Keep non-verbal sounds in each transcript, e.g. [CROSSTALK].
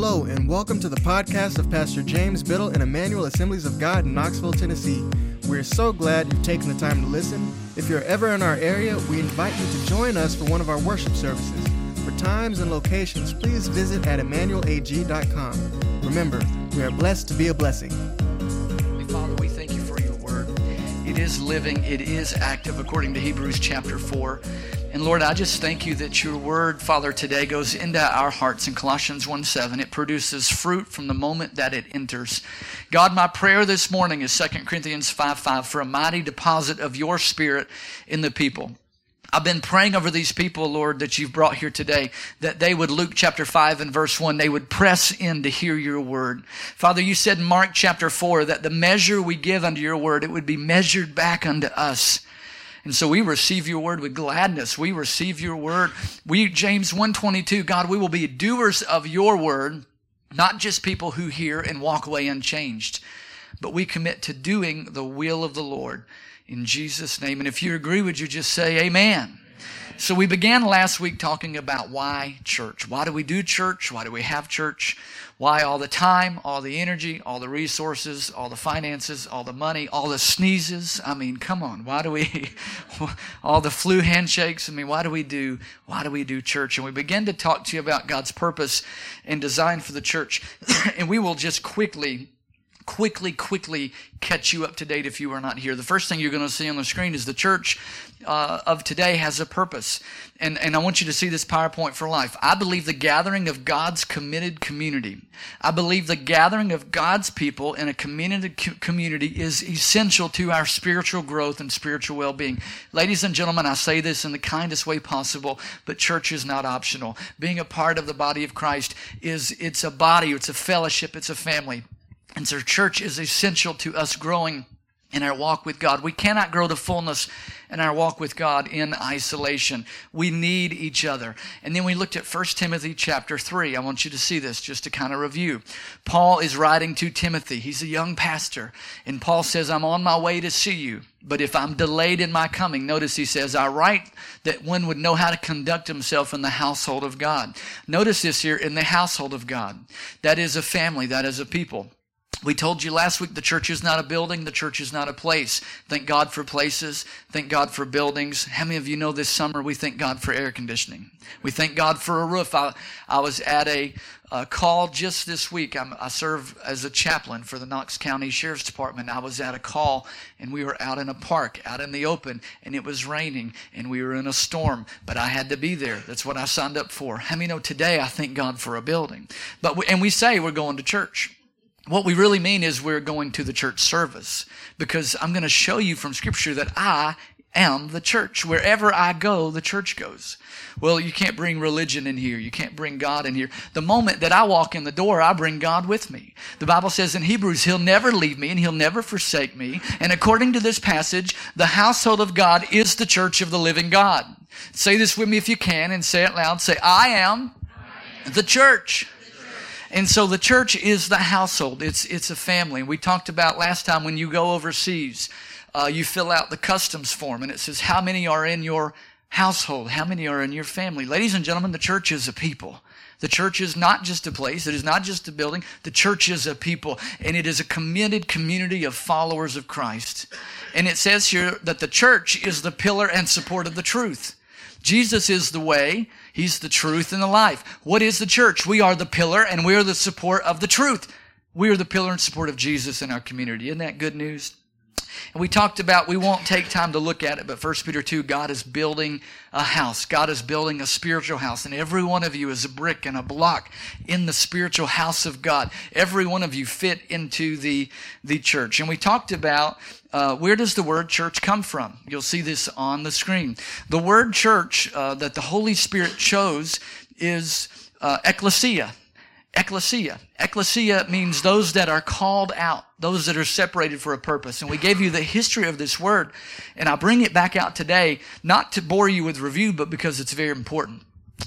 Hello, and welcome to the podcast of Pastor James Biddle and Emmanuel Assemblies of God in Knoxville, Tennessee. We're so glad you've taken the time to listen. If you're ever in our area, we invite you to join us for one of our worship services. For times and locations, please visit at emmanuelag.com. Remember, we are blessed to be a blessing. Father, we thank you for your word. It is living, it is active, according to Hebrews chapter 4. And Lord, I just thank you that your word, Father, today goes into our hearts in Colossians 1 7. It produces fruit from the moment that it enters. God, my prayer this morning is 2 Corinthians 5 5 for a mighty deposit of your spirit in the people. I've been praying over these people, Lord, that you've brought here today, that they would, Luke chapter 5 and verse 1, they would press in to hear your word. Father, you said in Mark chapter 4 that the measure we give unto your word, it would be measured back unto us. And so we receive your word with gladness. We receive your word. We, James 122, God, we will be doers of your word, not just people who hear and walk away unchanged, but we commit to doing the will of the Lord in Jesus' name. And if you agree, would you just say amen? So we began last week talking about why church. Why do we do church? Why do we have church? Why all the time, all the energy, all the resources, all the finances, all the money, all the sneezes? I mean, come on. Why do we [LAUGHS] all the flu handshakes? I mean, why do we do why do we do church? And we begin to talk to you about God's purpose and design for the church. [CLEARS THROAT] and we will just quickly quickly, quickly catch you up to date if you are not here. The first thing you're going to see on the screen is the church uh, of today has a purpose. And, and I want you to see this PowerPoint for life. I believe the gathering of God's committed community. I believe the gathering of God's people in a community, community is essential to our spiritual growth and spiritual well being. Ladies and gentlemen, I say this in the kindest way possible, but church is not optional. Being a part of the body of Christ is, it's a body, it's a fellowship, it's a family. And so church is essential to us growing in our walk with God. We cannot grow to fullness in our walk with God in isolation. We need each other. And then we looked at 1 Timothy chapter 3. I want you to see this just to kind of review. Paul is writing to Timothy. He's a young pastor. And Paul says, I'm on my way to see you. But if I'm delayed in my coming, notice he says, I write that one would know how to conduct himself in the household of God. Notice this here in the household of God. That is a family, that is a people. We told you last week the church is not a building, the church is not a place. Thank God for places, thank God for buildings. How many of you know this summer we thank God for air conditioning? We thank God for a roof. I, I was at a, a call just this week. I'm, i serve as a chaplain for the Knox County Sheriff's Department. I was at a call and we were out in a park, out in the open, and it was raining and we were in a storm, but I had to be there. That's what I signed up for. How many know today I thank God for a building? But we, and we say we're going to church. What we really mean is we're going to the church service because I'm going to show you from scripture that I am the church. Wherever I go, the church goes. Well, you can't bring religion in here. You can't bring God in here. The moment that I walk in the door, I bring God with me. The Bible says in Hebrews, He'll never leave me and He'll never forsake me. And according to this passage, the household of God is the church of the living God. Say this with me if you can and say it loud. Say, I am, I am. the church. And so the church is the household. It's, it's a family. We talked about last time when you go overseas, uh, you fill out the customs form and it says how many are in your household, how many are in your family. Ladies and gentlemen, the church is a people. The church is not just a place. It is not just a building. The church is a people and it is a committed community of followers of Christ. And it says here that the church is the pillar and support of the truth. Jesus is the way, He's the truth and the life. What is the church? We are the pillar and we are the support of the truth. We are the pillar and support of Jesus in our community. Isn't that good news? And we talked about, we won't take time to look at it, but 1 Peter 2, God is building a house. God is building a spiritual house. And every one of you is a brick and a block in the spiritual house of God. Every one of you fit into the, the church. And we talked about uh, where does the word church come from? You'll see this on the screen. The word church uh, that the Holy Spirit chose is uh, ecclesia. Ecclesia. Ecclesia means those that are called out, those that are separated for a purpose. And we gave you the history of this word, and I bring it back out today, not to bore you with review, but because it's very important.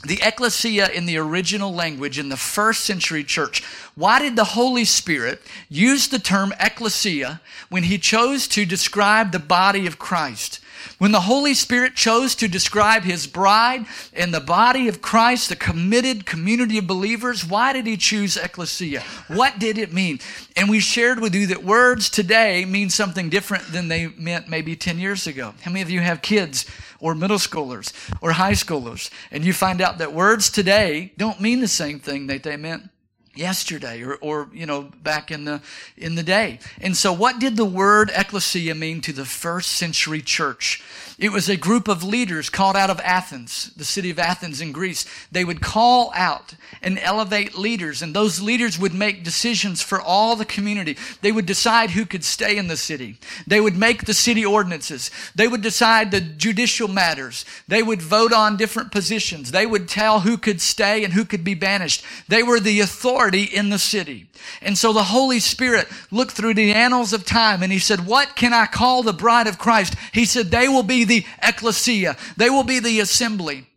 The ecclesia in the original language in the first century church. Why did the Holy Spirit use the term ecclesia when he chose to describe the body of Christ? When the Holy Spirit chose to describe his bride and the body of Christ, the committed community of believers, why did he choose ecclesia? What did it mean? And we shared with you that words today mean something different than they meant maybe 10 years ago. How many of you have kids or middle schoolers or high schoolers and you find out that words today don't mean the same thing that they meant yesterday or, or you know back in the in the day and so what did the word ecclesia mean to the first century church it was a group of leaders called out of Athens, the city of Athens in Greece. They would call out and elevate leaders, and those leaders would make decisions for all the community. They would decide who could stay in the city. They would make the city ordinances. They would decide the judicial matters. They would vote on different positions. They would tell who could stay and who could be banished. They were the authority in the city. And so the Holy Spirit looked through the annals of time and he said, What can I call the bride of Christ? He said, They will be the ecclesia. They will be the assembly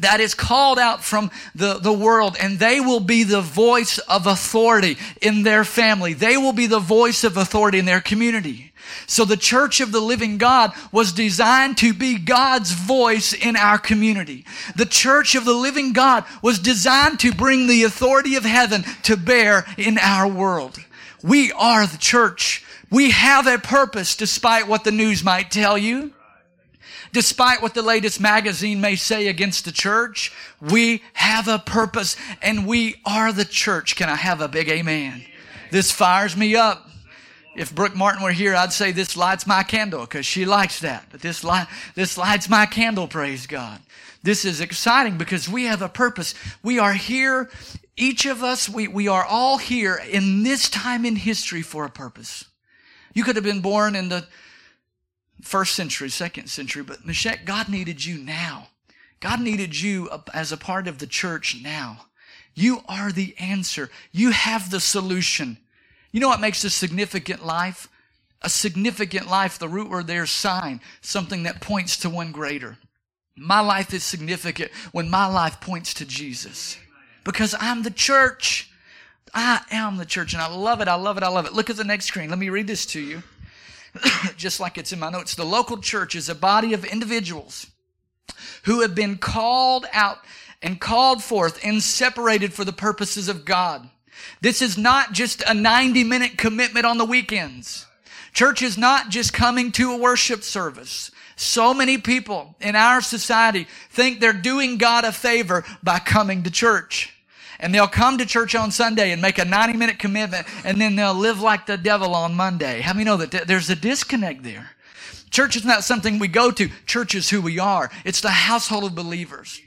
that is called out from the, the world and they will be the voice of authority in their family. They will be the voice of authority in their community. So the church of the living God was designed to be God's voice in our community. The church of the living God was designed to bring the authority of heaven to bear in our world. We are the church. We have a purpose despite what the news might tell you. Despite what the latest magazine may say against the church, we have a purpose and we are the church. Can I have a big amen? This fires me up. If Brooke Martin were here, I'd say this lights my candle because she likes that. But this light, this lights my candle, praise God. This is exciting because we have a purpose. We are here, each of us, we, we are all here in this time in history for a purpose. You could have been born in the first century, second century, but Meshach, God needed you now. God needed you as a part of the church now. You are the answer. You have the solution. You know what makes a significant life? A significant life, the root word there is sign, something that points to one greater. My life is significant when my life points to Jesus. Because I'm the church. I am the church and I love it. I love it. I love it. Look at the next screen. Let me read this to you. [COUGHS] just like it's in my notes, the local church is a body of individuals who have been called out and called forth and separated for the purposes of God. This is not just a 90 minute commitment on the weekends. Church is not just coming to a worship service. So many people in our society think they're doing God a favor by coming to church and they'll come to church on Sunday and make a 90 minute commitment and then they'll live like the devil on Monday. How many know that there's a disconnect there? Church is not something we go to. Church is who we are. It's the household of believers.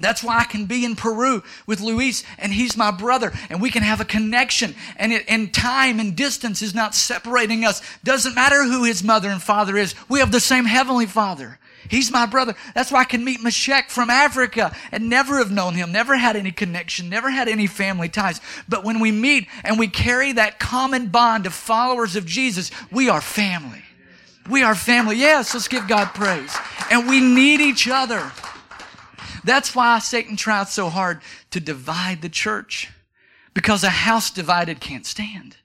That's why I can be in Peru with Luis and he's my brother and we can have a connection and, it, and time and distance is not separating us. Doesn't matter who his mother and father is. We have the same heavenly father. He's my brother. That's why I can meet Meshach from Africa and never have known him, never had any connection, never had any family ties. But when we meet and we carry that common bond of followers of Jesus, we are family. We are family. Yes, let's give God praise. And we need each other. That's why Satan tries so hard to divide the church. Because a house divided can't stand.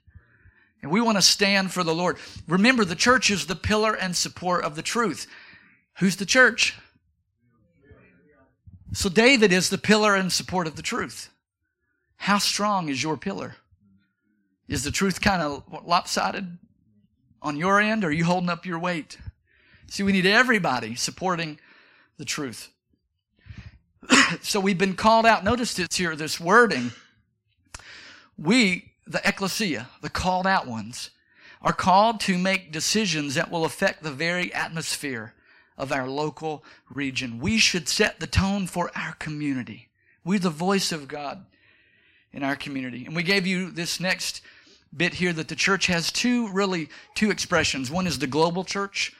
And we want to stand for the Lord. Remember, the church is the pillar and support of the truth. Who's the church? So David is the pillar and support of the truth. How strong is your pillar? Is the truth kind of lopsided on your end, or are you holding up your weight? See, we need everybody supporting the truth. [COUGHS] so we've been called out. Notice it's here, this wording. We, the ecclesia, the called out ones, are called to make decisions that will affect the very atmosphere of our local region. We should set the tone for our community. We're the voice of God in our community. And we gave you this next bit here that the church has two really two expressions. One is the global church,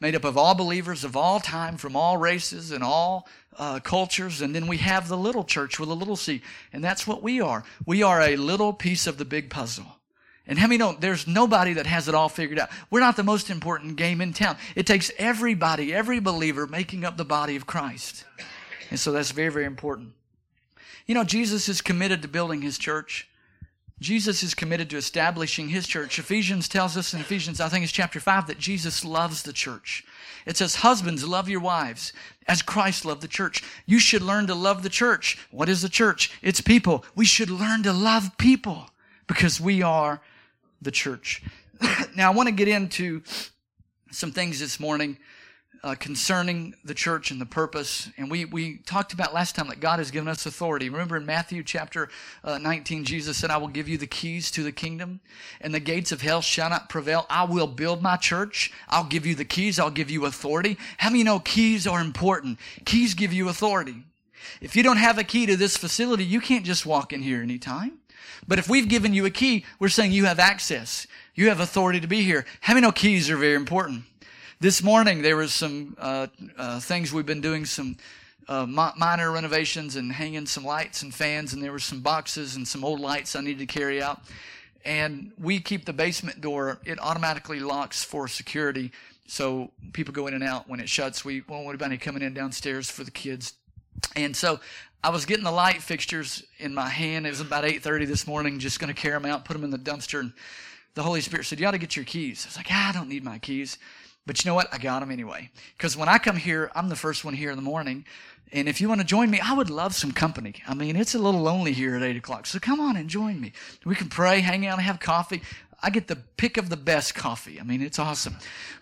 made up of all believers of all time, from all races and all uh, cultures. And then we have the little church with a little c. And that's what we are. We are a little piece of the big puzzle. And how many know there's nobody that has it all figured out? We're not the most important game in town. It takes everybody, every believer making up the body of Christ. And so that's very, very important. You know, Jesus is committed to building his church. Jesus is committed to establishing his church. Ephesians tells us in Ephesians, I think it's chapter 5, that Jesus loves the church. It says, Husbands, love your wives as Christ loved the church. You should learn to love the church. What is the church? It's people. We should learn to love people because we are the church. [LAUGHS] now, I want to get into some things this morning uh, concerning the church and the purpose. And we, we talked about last time that God has given us authority. Remember in Matthew chapter uh, 19, Jesus said, I will give you the keys to the kingdom, and the gates of hell shall not prevail. I will build my church. I'll give you the keys. I'll give you authority. How many know keys are important? Keys give you authority. If you don't have a key to this facility, you can't just walk in here anytime. But if we've given you a key, we're saying you have access. You have authority to be here. How many know keys are very important? This morning there was some uh, uh, things we've been doing some uh, minor renovations and hanging some lights and fans, and there were some boxes and some old lights I needed to carry out. And we keep the basement door; it automatically locks for security, so people go in and out when it shuts. We won't want anybody coming in downstairs for the kids. And so I was getting the light fixtures in my hand. It was about 8:30 this morning, just going to carry them out, put them in the dumpster, and the Holy Spirit said, "You ought to get your keys." I was like, ah, "I don't need my keys." But you know what? I got them anyway. Because when I come here, I'm the first one here in the morning. And if you want to join me, I would love some company. I mean, it's a little lonely here at 8 o'clock. So come on and join me. We can pray, hang out, have coffee. I get the pick of the best coffee. I mean, it's awesome.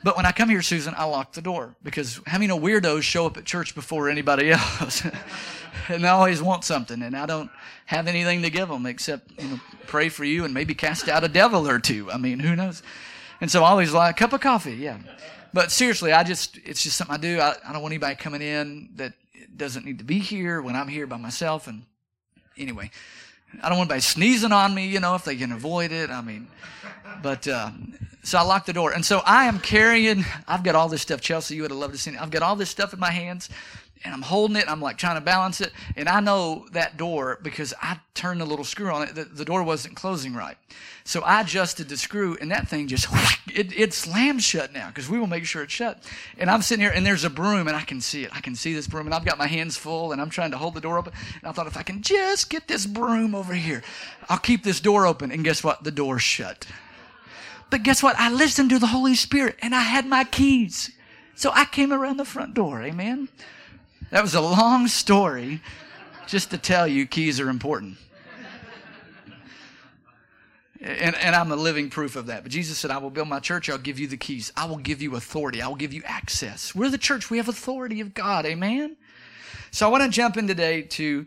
But when I come here, Susan, I lock the door because how many weirdos show up at church before anybody [LAUGHS] else? and they always want something, and I don't have anything to give them except you know pray for you and maybe cast out a devil or two. I mean, who knows? And so I always like a cup of coffee, yeah. But seriously, I just, it's just something I do. I, I don't want anybody coming in that doesn't need to be here when I'm here by myself. And anyway, I don't want anybody sneezing on me, you know, if they can avoid it. I mean, but, uh, so I lock the door. And so I am carrying, I've got all this stuff. Chelsea, you would have loved to see it. I've got all this stuff in my hands and I'm holding it. I'm like trying to balance it. And I know that door because I turned the little screw on it. The, the door wasn't closing right. So I adjusted the screw and that thing just, [LAUGHS] it, it slammed shut now because we will make sure it's shut. And I'm sitting here and there's a broom and I can see it. I can see this broom and I've got my hands full and I'm trying to hold the door open. And I thought if I can just get this broom over here, I'll keep this door open. And guess what? The door's shut. But guess what? I listened to the Holy Spirit and I had my keys. So I came around the front door. Amen. That was a long story just to tell you keys are important. And, and I'm a living proof of that. But Jesus said, I will build my church. I'll give you the keys. I will give you authority. I will give you access. We're the church. We have authority of God. Amen. So I want to jump in today to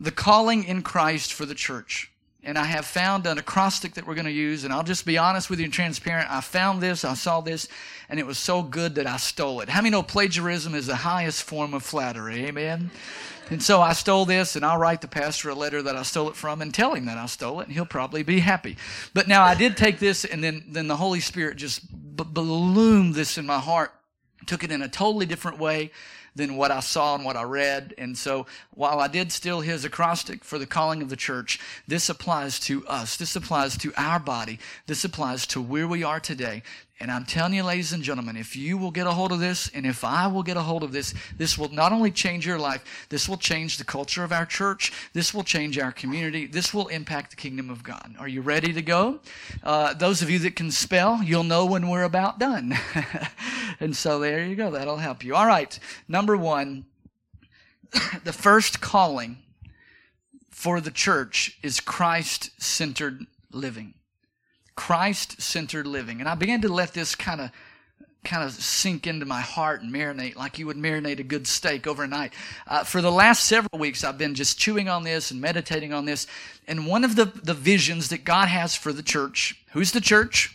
the calling in Christ for the church and I have found an acrostic that we're going to use. And I'll just be honest with you and transparent. I found this, I saw this, and it was so good that I stole it. How many know plagiarism is the highest form of flattery? Amen. And so I stole this, and I'll write the pastor a letter that I stole it from and tell him that I stole it, and he'll probably be happy. But now I did take this, and then, then the Holy Spirit just b- ballooned this in my heart, took it in a totally different way than what I saw and what I read. And so while I did steal his acrostic for the calling of the church, this applies to us. This applies to our body. This applies to where we are today. And I'm telling you, ladies and gentlemen, if you will get a hold of this, and if I will get a hold of this, this will not only change your life, this will change the culture of our church, this will change our community, this will impact the kingdom of God. Are you ready to go? Uh, those of you that can spell, you'll know when we're about done. [LAUGHS] and so there you go. That'll help you. All right. Number one, [COUGHS] the first calling for the church is Christ centered living. Christ centered living. And I began to let this kind of kind of sink into my heart and marinate like you would marinate a good steak overnight. Uh, for the last several weeks, I've been just chewing on this and meditating on this. And one of the, the visions that God has for the church who's the church?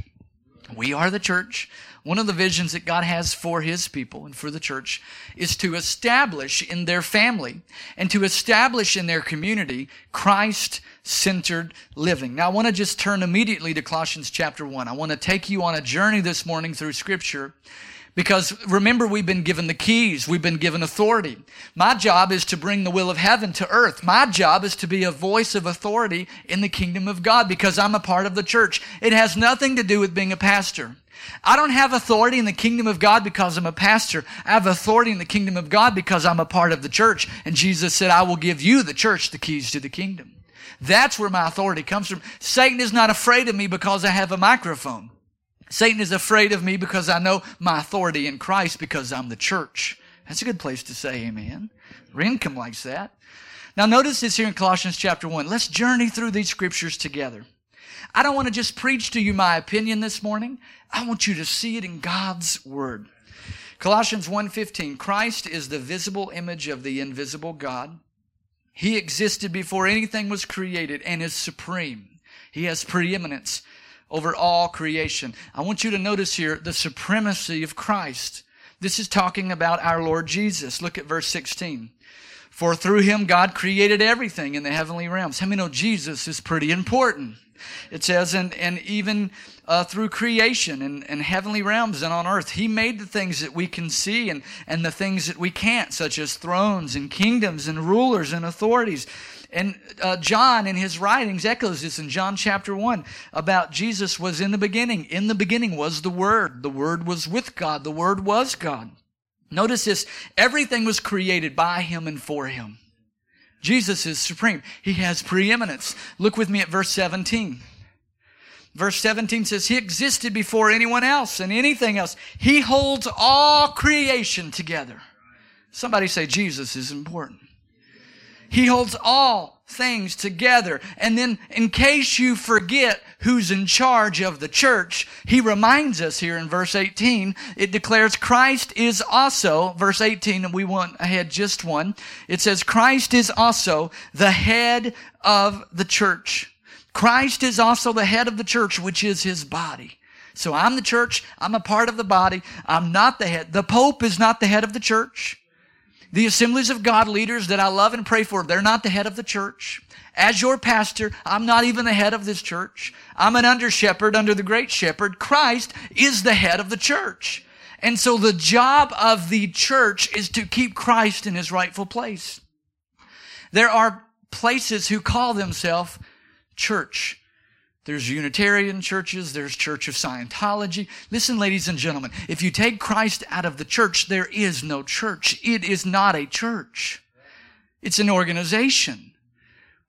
We are the church. One of the visions that God has for his people and for the church is to establish in their family and to establish in their community Christ centered living. Now, I want to just turn immediately to Colossians chapter 1. I want to take you on a journey this morning through scripture because remember, we've been given the keys. We've been given authority. My job is to bring the will of heaven to earth. My job is to be a voice of authority in the kingdom of God because I'm a part of the church. It has nothing to do with being a pastor. I don't have authority in the kingdom of God because I'm a pastor. I have authority in the kingdom of God because I'm a part of the church. And Jesus said, I will give you, the church, the keys to the kingdom. That's where my authority comes from. Satan is not afraid of me because I have a microphone. Satan is afraid of me because I know my authority in Christ because I'm the church. That's a good place to say amen. Income likes that. Now notice this here in Colossians chapter 1. Let's journey through these scriptures together. I don't want to just preach to you my opinion this morning. I want you to see it in God's word. Colossians 1:15 Christ is the visible image of the invisible God. He existed before anything was created and is supreme. He has preeminence over all creation. I want you to notice here the supremacy of Christ. This is talking about our Lord Jesus. Look at verse 16. For through him God created everything in the heavenly realms. How many know Jesus is pretty important? It says, and, and even uh, through creation and, and heavenly realms and on earth, He made the things that we can see and, and the things that we can't, such as thrones and kingdoms and rulers and authorities. And uh, John, in his writings, echoes this in John chapter 1 about Jesus was in the beginning. In the beginning was the Word. The Word was with God. The Word was God. Notice this everything was created by Him and for Him. Jesus is supreme. He has preeminence. Look with me at verse 17. Verse 17 says, He existed before anyone else and anything else. He holds all creation together. Somebody say, Jesus is important. He holds all things together. And then, in case you forget who's in charge of the church, he reminds us here in verse 18, it declares Christ is also, verse 18, and we went ahead just one. It says, Christ is also the head of the church. Christ is also the head of the church, which is his body. So I'm the church. I'm a part of the body. I'm not the head. The Pope is not the head of the church. The assemblies of God leaders that I love and pray for, they're not the head of the church. As your pastor, I'm not even the head of this church. I'm an under shepherd under the great shepherd. Christ is the head of the church. And so the job of the church is to keep Christ in his rightful place. There are places who call themselves church. There's Unitarian churches, there's Church of Scientology. Listen, ladies and gentlemen, if you take Christ out of the church, there is no church. It is not a church. It's an organization.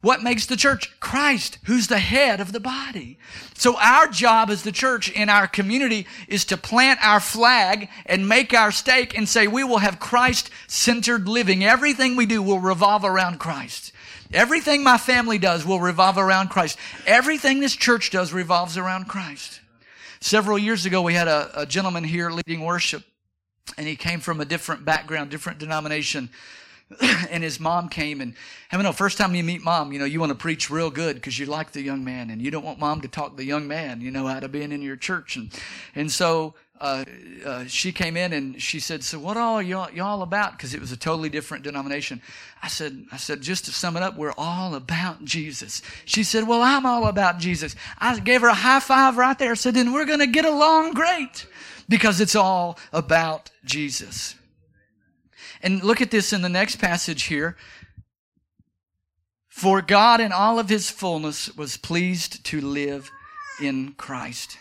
What makes the church? Christ, who's the head of the body. So our job as the church in our community is to plant our flag and make our stake and say we will have Christ-centered living. Everything we do will revolve around Christ. Everything my family does will revolve around Christ. Everything this church does revolves around Christ. Several years ago, we had a, a gentleman here leading worship, and he came from a different background, different denomination. [CLEARS THROAT] and his mom came and I mean, no, first time you meet mom, you know, you want to preach real good because you like the young man and you don't want mom to talk the young man, you know, out of being in your church. And, and so uh, uh, she came in and she said, "So what all y'all, y'all about?" Because it was a totally different denomination. I said, "I said just to sum it up, we're all about Jesus." She said, "Well, I'm all about Jesus." I gave her a high five right there. I said, "Then we're going to get along great because it's all about Jesus." And look at this in the next passage here. For God in all of his fullness was pleased to live in Christ.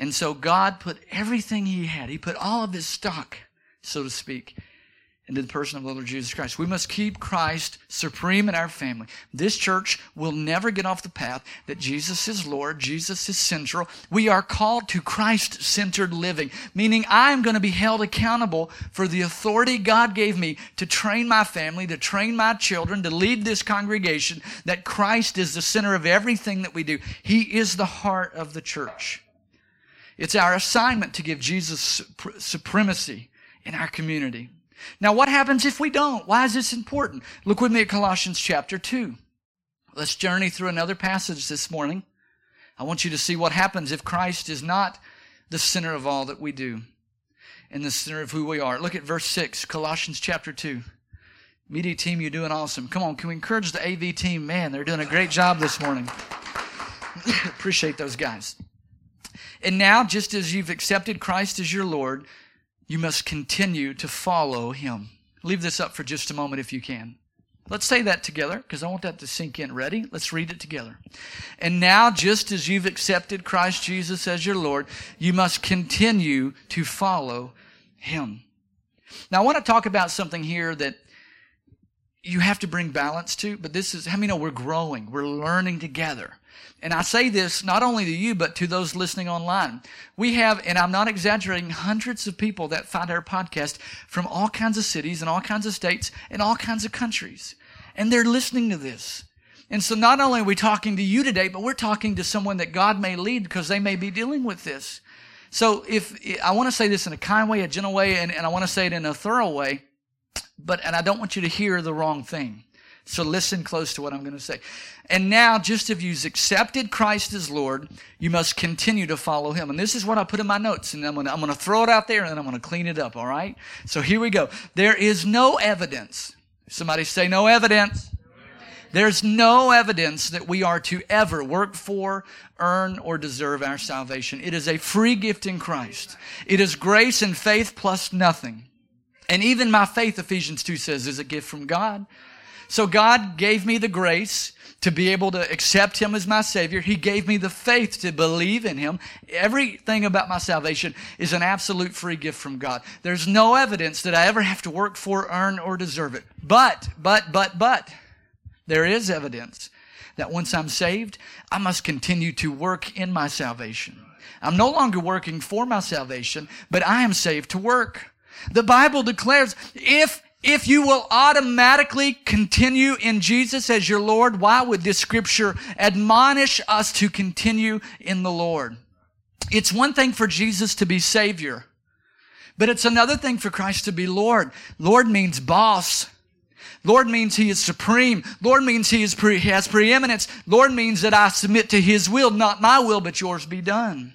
And so God put everything he had, he put all of his stock, so to speak, into the person of the Lord Jesus Christ. We must keep Christ supreme in our family. This church will never get off the path that Jesus is Lord, Jesus is central. We are called to Christ centered living, meaning I'm going to be held accountable for the authority God gave me to train my family, to train my children, to lead this congregation, that Christ is the center of everything that we do. He is the heart of the church. It's our assignment to give Jesus supremacy in our community. Now, what happens if we don't? Why is this important? Look with me at Colossians chapter 2. Let's journey through another passage this morning. I want you to see what happens if Christ is not the center of all that we do and the center of who we are. Look at verse 6, Colossians chapter 2. Media team, you're doing awesome. Come on, can we encourage the AV team? Man, they're doing a great job this morning. [LAUGHS] Appreciate those guys. And now, just as you've accepted Christ as your Lord, you must continue to follow him. Leave this up for just a moment if you can. Let's say that together because I want that to sink in. Ready? Let's read it together. And now, just as you've accepted Christ Jesus as your Lord, you must continue to follow him. Now, I want to talk about something here that you have to bring balance to, but this is, how many know we're growing? We're learning together. And I say this not only to you, but to those listening online. We have, and I'm not exaggerating, hundreds of people that find our podcast from all kinds of cities and all kinds of states and all kinds of countries. And they're listening to this. And so not only are we talking to you today, but we're talking to someone that God may lead because they may be dealing with this. So if I want to say this in a kind way, a gentle way, and, and I want to say it in a thorough way, but and I don't want you to hear the wrong thing. So listen close to what I'm going to say. And now, just if you've accepted Christ as Lord, you must continue to follow Him. And this is what I put in my notes, and I'm going to, I'm going to throw it out there, and then I'm going to clean it up. All right. So here we go. There is no evidence. Somebody say no evidence. There's no evidence that we are to ever work for, earn, or deserve our salvation. It is a free gift in Christ. It is grace and faith plus nothing. And even my faith, Ephesians 2 says, is a gift from God. So God gave me the grace to be able to accept Him as my Savior. He gave me the faith to believe in Him. Everything about my salvation is an absolute free gift from God. There's no evidence that I ever have to work for, earn, or deserve it. But, but, but, but, there is evidence that once I'm saved, I must continue to work in my salvation. I'm no longer working for my salvation, but I am saved to work. The Bible declares if if you will automatically continue in Jesus as your Lord, why would this scripture admonish us to continue in the Lord? It's one thing for Jesus to be Savior, but it's another thing for Christ to be Lord. Lord means boss. Lord means He is supreme. Lord means He, is pre- has preeminence. Lord means that I submit to His will, not my will, but yours be done.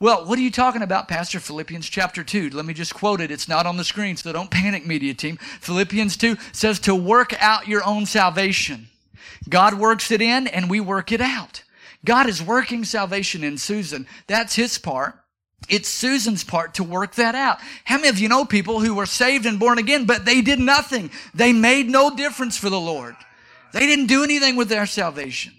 Well, what are you talking about, Pastor? Philippians chapter 2. Let me just quote it. It's not on the screen, so don't panic, media team. Philippians 2 says to work out your own salvation. God works it in and we work it out. God is working salvation in Susan. That's his part. It's Susan's part to work that out. How many of you know people who were saved and born again, but they did nothing? They made no difference for the Lord. They didn't do anything with their salvation.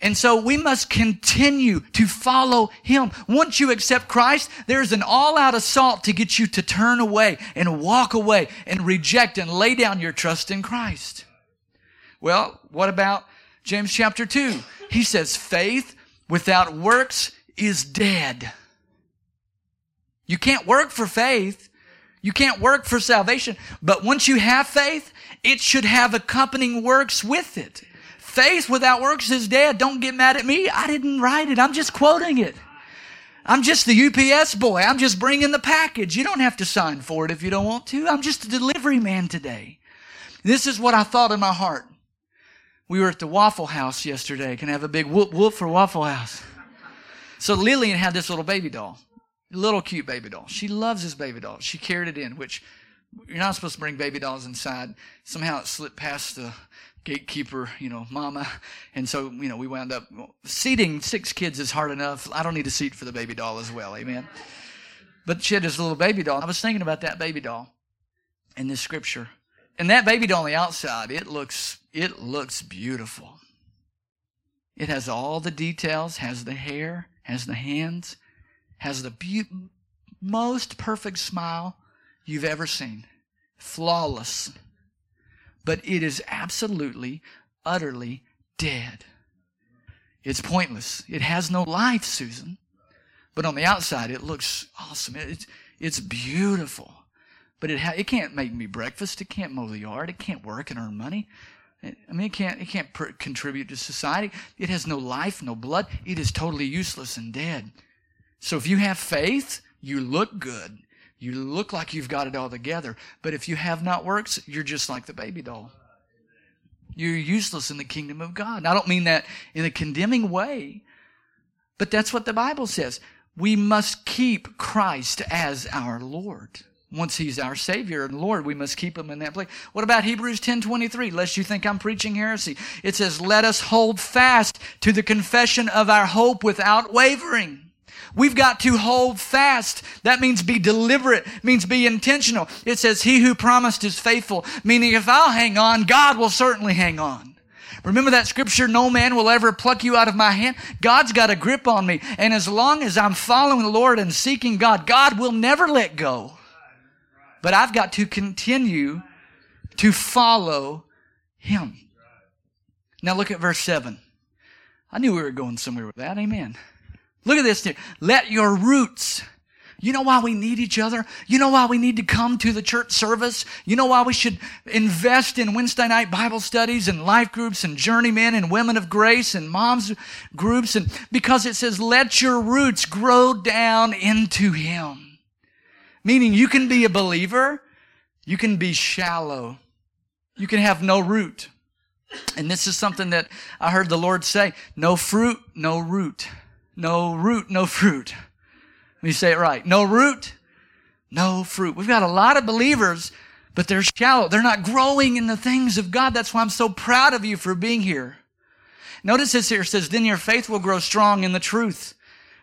And so we must continue to follow Him. Once you accept Christ, there's an all out assault to get you to turn away and walk away and reject and lay down your trust in Christ. Well, what about James chapter 2? He says, faith without works is dead. You can't work for faith. You can't work for salvation. But once you have faith, it should have accompanying works with it. Faith without works is dead. Don't get mad at me. I didn't write it. I'm just quoting it. I'm just the UPS boy. I'm just bringing the package. You don't have to sign for it if you don't want to. I'm just a delivery man today. This is what I thought in my heart. We were at the Waffle House yesterday. Can I have a big whoop whoop for Waffle House? So Lillian had this little baby doll, little cute baby doll. She loves this baby doll. She carried it in, which you're not supposed to bring baby dolls inside. Somehow it slipped past the gatekeeper, you know, mama. And so, you know, we wound up seating six kids is hard enough. I don't need a seat for the baby doll as well. Amen. But she had this little baby doll. I was thinking about that baby doll in this scripture. And that baby doll on the outside, it looks, it looks beautiful. It has all the details, has the hair, has the hands, has the be- most perfect smile you've ever seen. Flawless but it is absolutely, utterly dead. It's pointless. It has no life, Susan. But on the outside, it looks awesome. It's, it's beautiful. But it, ha- it can't make me breakfast. It can't mow the yard. It can't work and earn money. I mean, it can't, it can't contribute to society. It has no life, no blood. It is totally useless and dead. So if you have faith, you look good. You look like you've got it all together. But if you have not works, you're just like the baby doll. You're useless in the kingdom of God. And I don't mean that in a condemning way, but that's what the Bible says. We must keep Christ as our Lord. Once he's our Savior and Lord, we must keep him in that place. What about Hebrews 10 23? Lest you think I'm preaching heresy. It says, Let us hold fast to the confession of our hope without wavering. We've got to hold fast. That means be deliberate, means be intentional. It says, He who promised is faithful, meaning if I'll hang on, God will certainly hang on. Remember that scripture, no man will ever pluck you out of my hand? God's got a grip on me. And as long as I'm following the Lord and seeking God, God will never let go. But I've got to continue to follow Him. Now look at verse 7. I knew we were going somewhere with that. Amen. Look at this. Let your roots. You know why we need each other? You know why we need to come to the church service? You know why we should invest in Wednesday night Bible studies and life groups and journeymen and women of grace and moms groups? And because it says, let your roots grow down into Him. Meaning you can be a believer. You can be shallow. You can have no root. And this is something that I heard the Lord say, no fruit, no root. No root, no fruit. Let me say it right. No root, no fruit. We've got a lot of believers, but they're shallow. They're not growing in the things of God. That's why I'm so proud of you for being here. Notice this here says, then your faith will grow strong in the truth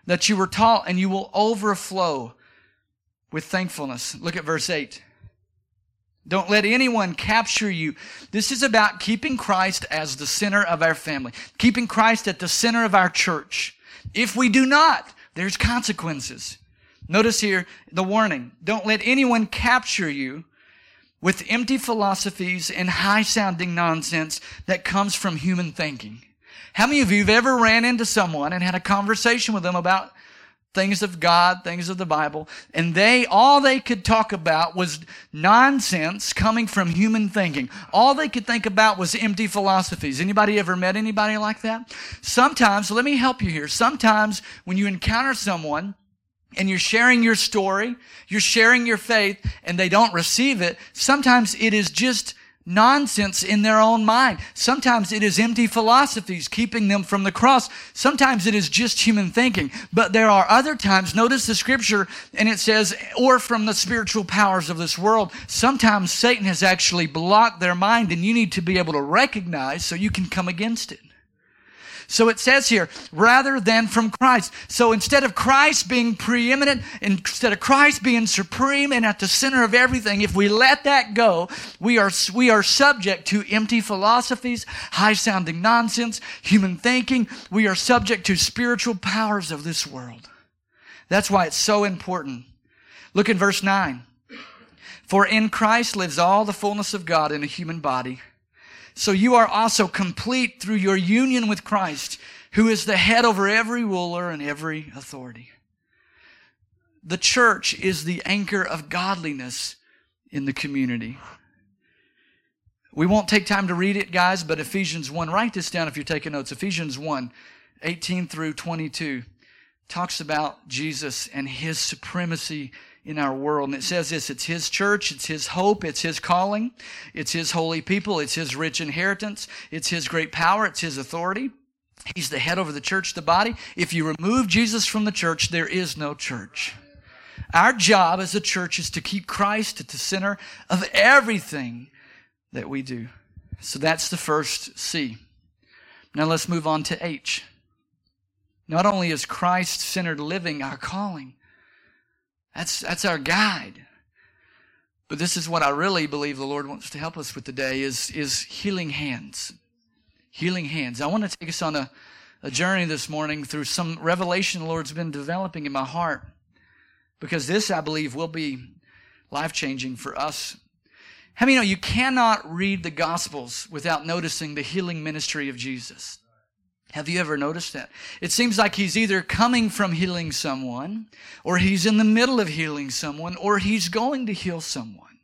that you were taught and you will overflow with thankfulness. Look at verse 8. Don't let anyone capture you. This is about keeping Christ as the center of our family, keeping Christ at the center of our church. If we do not, there's consequences. Notice here the warning. Don't let anyone capture you with empty philosophies and high sounding nonsense that comes from human thinking. How many of you have ever ran into someone and had a conversation with them about things of God, things of the Bible, and they, all they could talk about was nonsense coming from human thinking. All they could think about was empty philosophies. Anybody ever met anybody like that? Sometimes, let me help you here. Sometimes when you encounter someone, and you're sharing your story, you're sharing your faith, and they don't receive it, sometimes it is just nonsense in their own mind. Sometimes it is empty philosophies keeping them from the cross. Sometimes it is just human thinking. But there are other times, notice the scripture, and it says, or from the spiritual powers of this world. Sometimes Satan has actually blocked their mind, and you need to be able to recognize so you can come against it. So it says here, rather than from Christ. So instead of Christ being preeminent, instead of Christ being supreme and at the center of everything, if we let that go, we are, we are subject to empty philosophies, high sounding nonsense, human thinking. We are subject to spiritual powers of this world. That's why it's so important. Look at verse 9. For in Christ lives all the fullness of God in a human body so you are also complete through your union with Christ, who is the head over every ruler and every authority. The church is the anchor of godliness in the community. We won't take time to read it, guys, but Ephesians 1, write this down if you're taking notes. Ephesians 1, 18 through 22 talks about Jesus and his supremacy in our world. And it says this it's His church, it's His hope, it's His calling, it's His holy people, it's His rich inheritance, it's His great power, it's His authority. He's the head over the church, the body. If you remove Jesus from the church, there is no church. Our job as a church is to keep Christ at the center of everything that we do. So that's the first C. Now let's move on to H. Not only is Christ centered living our calling, that's, that's our guide. But this is what I really believe the Lord wants to help us with today is, is healing hands. Healing hands. I want to take us on a, a journey this morning through some revelation the Lord's been developing in my heart. Because this, I believe, will be life changing for us. How many know you cannot read the Gospels without noticing the healing ministry of Jesus? Have you ever noticed that? It seems like he's either coming from healing someone, or he's in the middle of healing someone, or he's going to heal someone.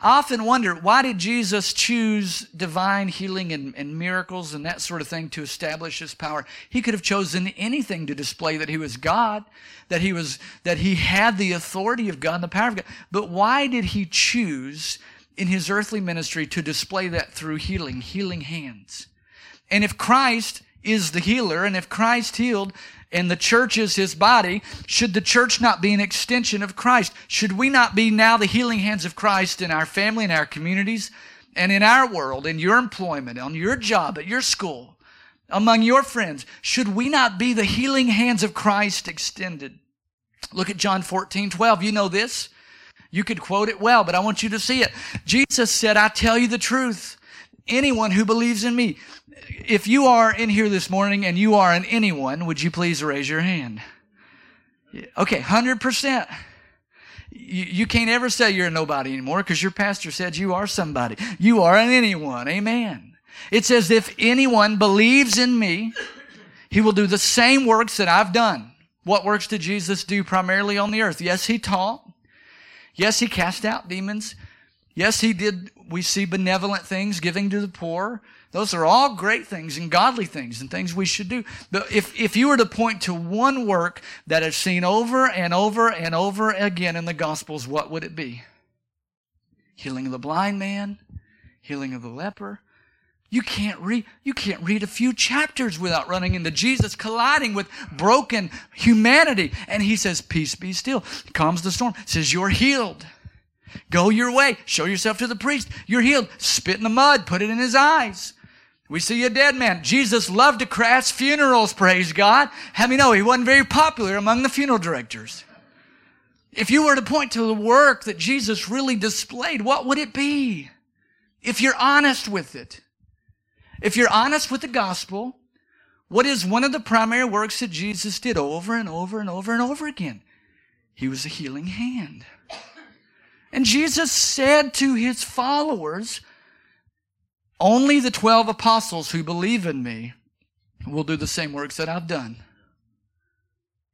I often wonder why did Jesus choose divine healing and, and, miracles and that sort of thing to establish his power? He could have chosen anything to display that he was God, that he was that he had the authority of God and the power of God. But why did he choose in his earthly ministry to display that through healing, healing hands? And if Christ is the healer, and if Christ healed and the church is his body, should the church not be an extension of Christ? Should we not be now the healing hands of Christ in our family, in our communities, and in our world, in your employment, on your job, at your school, among your friends? Should we not be the healing hands of Christ extended? Look at John 14, 12. You know this. You could quote it well, but I want you to see it. Jesus said, I tell you the truth. Anyone who believes in me, if you are in here this morning and you are an anyone, would you please raise your hand? Okay, 100%. You, you can't ever say you're nobody anymore because your pastor said you are somebody. You are an anyone. Amen. It says, if anyone believes in me, he will do the same works that I've done. What works did Jesus do primarily on the earth? Yes, he taught. Yes, he cast out demons. Yes, he did, we see benevolent things, giving to the poor. Those are all great things and godly things and things we should do. But if, if you were to point to one work that is seen over and over and over again in the Gospels, what would it be? Healing of the blind man, healing of the leper, you can't read, you can't read a few chapters without running into Jesus colliding with broken humanity. And he says, peace be still. Calms the storm. Says, you're healed. Go your way. Show yourself to the priest. You're healed. Spit in the mud. Put it in his eyes. We see a dead man. Jesus loved to crash funerals, praise God. How many know he wasn't very popular among the funeral directors? If you were to point to the work that Jesus really displayed, what would it be? If you're honest with it. If you're honest with the gospel, what is one of the primary works that Jesus did over and over and over and over again? He was a healing hand. And Jesus said to his followers, only the 12 apostles who believe in me will do the same works that I've done.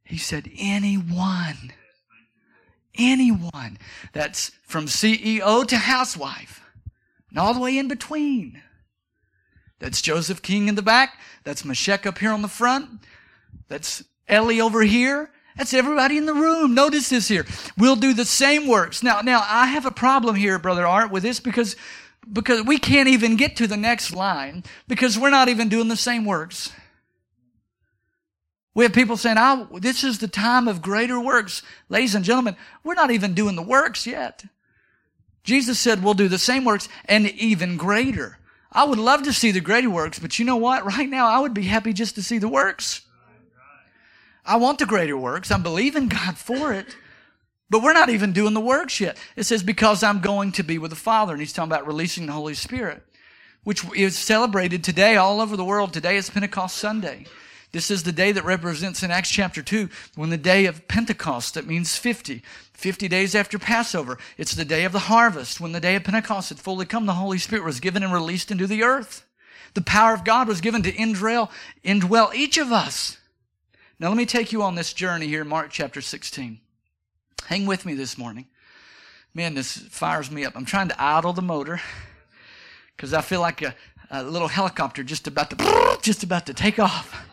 He said, anyone, anyone. That's from CEO to housewife and all the way in between. That's Joseph King in the back. That's Meshach up here on the front. That's Ellie over here. That's everybody in the room. Notice this here. We'll do the same works. Now, now I have a problem here, Brother Art, with this because, because we can't even get to the next line because we're not even doing the same works. We have people saying, oh, this is the time of greater works. Ladies and gentlemen, we're not even doing the works yet. Jesus said we'll do the same works and even greater. I would love to see the greater works, but you know what? Right now, I would be happy just to see the works. I want the greater works. I'm believing God for it. But we're not even doing the works yet. It says, because I'm going to be with the Father. And he's talking about releasing the Holy Spirit, which is celebrated today all over the world. Today is Pentecost Sunday. This is the day that represents in Acts chapter 2 when the day of Pentecost, that means 50. 50 days after Passover. It's the day of the harvest. When the day of Pentecost had fully come, the Holy Spirit was given and released into the earth. The power of God was given to indwell, indwell each of us. Now let me take you on this journey here in Mark chapter 16. Hang with me this morning. Man, this fires me up. I'm trying to idle the motor because I feel like a, a little helicopter just about to just about to take off.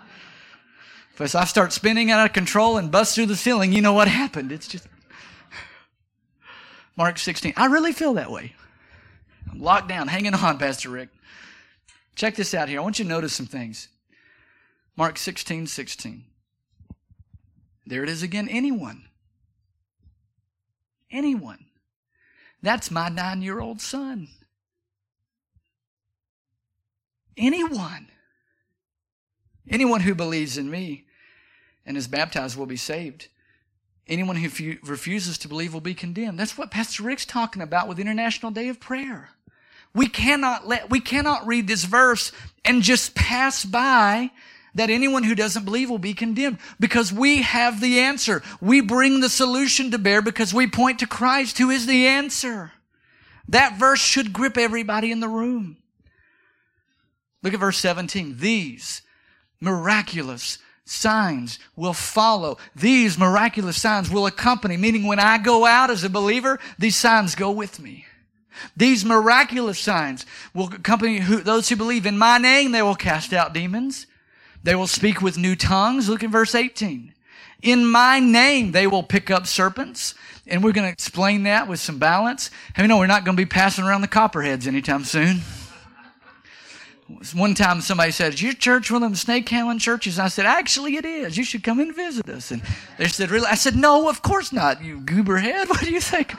If I start spinning out of control and bust through the ceiling, you know what happened. It's just Mark 16. I really feel that way. I'm locked down, hanging on, Pastor Rick. Check this out here. I want you to notice some things. Mark 16, 16. There it is again. Anyone. Anyone. That's my nine year old son. Anyone. Anyone who believes in me and is baptized will be saved. Anyone who refuses to believe will be condemned. That's what Pastor Rick's talking about with International Day of Prayer. We cannot let, we cannot read this verse and just pass by that anyone who doesn't believe will be condemned because we have the answer. We bring the solution to bear because we point to Christ who is the answer. That verse should grip everybody in the room. Look at verse 17. These miraculous signs will follow. These miraculous signs will accompany, meaning when I go out as a believer, these signs go with me. These miraculous signs will accompany who, those who believe. In my name, they will cast out demons. They will speak with new tongues. Look at verse 18. In my name, they will pick up serpents. And we're going to explain that with some balance. You know we're not going to be passing around the copperheads anytime soon. One time somebody said, Is your church one of them snake handling churches? I said, Actually, it is. You should come and visit us. And they said, Really? I said, No, of course not, you goober head. [LAUGHS] What do you think?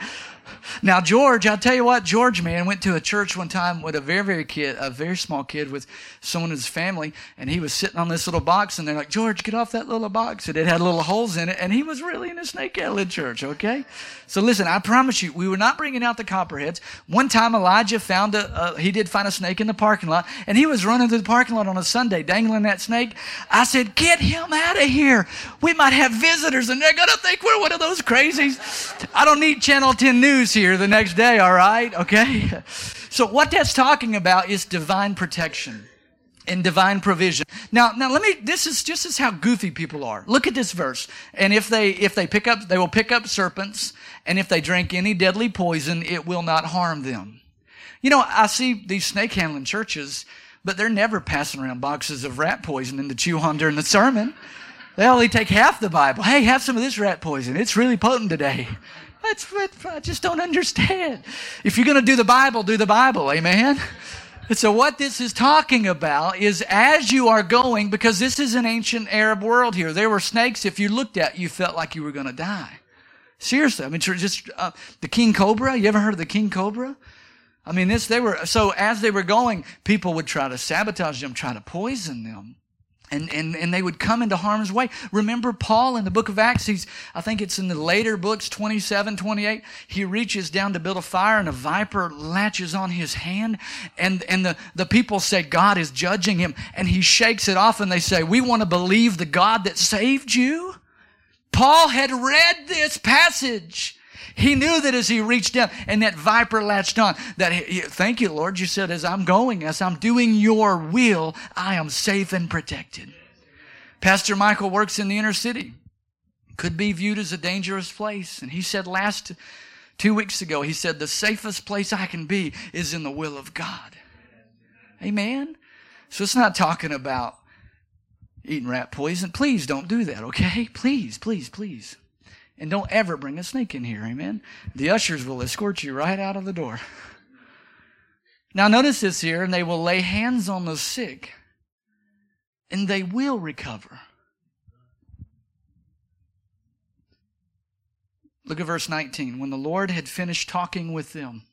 Now, George, I'll tell you what, George, man, went to a church one time with a very, very kid, a very small kid with someone in his family, and he was sitting on this little box, and they're like, George, get off that little box. And it had little holes in it, and he was really in a snake in church, okay? So listen, I promise you, we were not bringing out the copperheads. One time, Elijah found a, he did find a snake in the parking lot, and he was running through the parking lot on a Sunday, dangling that snake. I said, get him out of here. We might have visitors, and they're going to think we're one of those crazies. I don't need Channel 10 News here the next day, all right? Okay? So, what that's talking about is divine protection and divine provision. Now, now let me, this is just as how goofy people are. Look at this verse. And if they, if they pick up, they will pick up serpents, and if they drink any deadly poison, it will not harm them. You know, I see these snake handling churches, but they're never passing around boxes of rat poison to chew on during the sermon. They only take half the Bible. Hey, have some of this rat poison. It's really potent today. That's what I just don't understand. If you're going to do the Bible, do the Bible. Amen. And so what this is talking about is as you are going, because this is an ancient Arab world here, there were snakes. If you looked at, you felt like you were going to die. Seriously. I mean, just uh, the king cobra. You ever heard of the king cobra? I mean, this, they were, so as they were going, people would try to sabotage them, try to poison them. And, and, and they would come into harm's way. Remember Paul in the book of Acts, he's, I think it's in the later books, 27, 28, he reaches down to build a fire and a viper latches on his hand. And, and the, the people say God is judging him. And he shakes it off and they say, we want to believe the God that saved you. Paul had read this passage. He knew that as he reached down and that viper latched on, that, he, thank you, Lord. You said, as I'm going, as I'm doing your will, I am safe and protected. Pastor Michael works in the inner city. Could be viewed as a dangerous place. And he said last two weeks ago, he said, the safest place I can be is in the will of God. Amen. So it's not talking about eating rat poison. Please don't do that, okay? Please, please, please. And don't ever bring a snake in here, amen? The ushers will escort you right out of the door. Now, notice this here, and they will lay hands on the sick, and they will recover. Look at verse 19. When the Lord had finished talking with them,